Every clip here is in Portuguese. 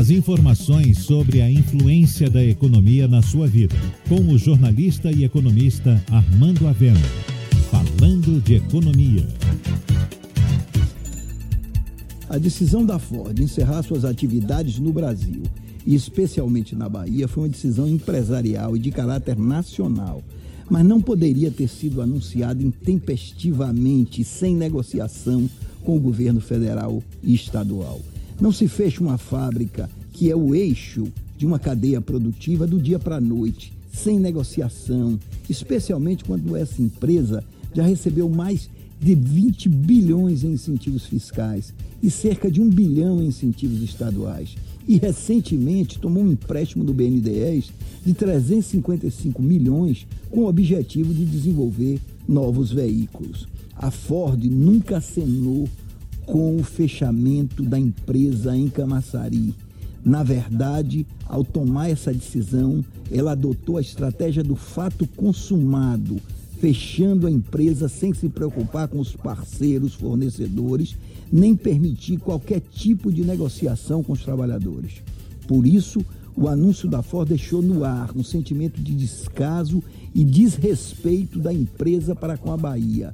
As informações sobre a influência da economia na sua vida, com o jornalista e economista Armando Avena. Falando de economia. A decisão da Ford encerrar suas atividades no Brasil, e especialmente na Bahia, foi uma decisão empresarial e de caráter nacional, mas não poderia ter sido anunciada intempestivamente, sem negociação com o governo federal e estadual. Não se fecha uma fábrica que é o eixo de uma cadeia produtiva do dia para a noite, sem negociação, especialmente quando essa empresa já recebeu mais de 20 bilhões em incentivos fiscais e cerca de um bilhão em incentivos estaduais. E recentemente tomou um empréstimo do BNDES de 355 milhões com o objetivo de desenvolver novos veículos. A Ford nunca acenou com o fechamento da empresa em Camaçari. Na verdade, ao tomar essa decisão, ela adotou a estratégia do fato consumado, fechando a empresa sem se preocupar com os parceiros, fornecedores, nem permitir qualquer tipo de negociação com os trabalhadores. Por isso, o anúncio da Ford deixou no ar um sentimento de descaso e desrespeito da empresa para com a Bahia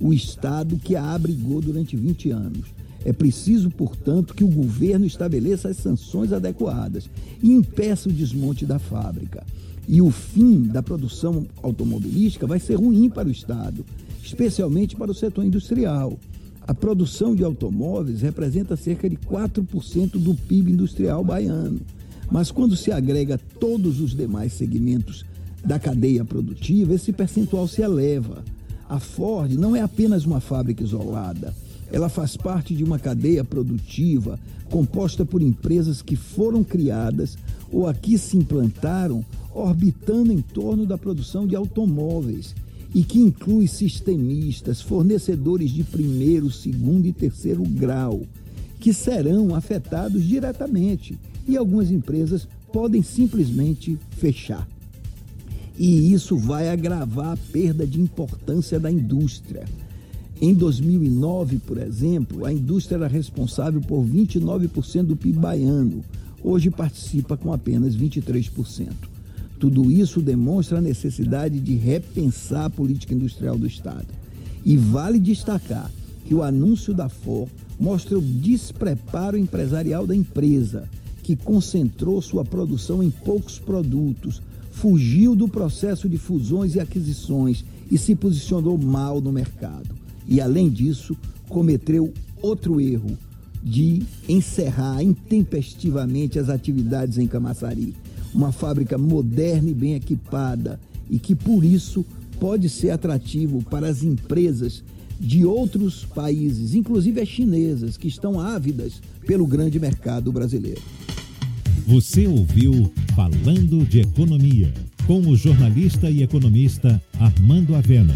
o Estado que a abrigou durante 20 anos. É preciso, portanto, que o governo estabeleça as sanções adequadas e impeça o desmonte da fábrica. E o fim da produção automobilística vai ser ruim para o Estado, especialmente para o setor industrial. A produção de automóveis representa cerca de 4% do PIB industrial baiano. Mas quando se agrega todos os demais segmentos da cadeia produtiva, esse percentual se eleva. A Ford não é apenas uma fábrica isolada. Ela faz parte de uma cadeia produtiva composta por empresas que foram criadas ou aqui se implantaram orbitando em torno da produção de automóveis e que inclui sistemistas, fornecedores de primeiro, segundo e terceiro grau, que serão afetados diretamente e algumas empresas podem simplesmente fechar e isso vai agravar a perda de importância da indústria. Em 2009, por exemplo, a indústria era responsável por 29% do PIB baiano. Hoje participa com apenas 23%. Tudo isso demonstra a necessidade de repensar a política industrial do Estado. E vale destacar que o anúncio da FOR mostra o despreparo empresarial da empresa, que concentrou sua produção em poucos produtos, fugiu do processo de fusões e aquisições e se posicionou mal no mercado. E, além disso, cometeu outro erro de encerrar intempestivamente as atividades em Camaçari. Uma fábrica moderna e bem equipada e que, por isso, pode ser atrativo para as empresas de outros países, inclusive as chinesas, que estão ávidas pelo grande mercado brasileiro. Você ouviu Falando de Economia, com o jornalista e economista Armando Avena.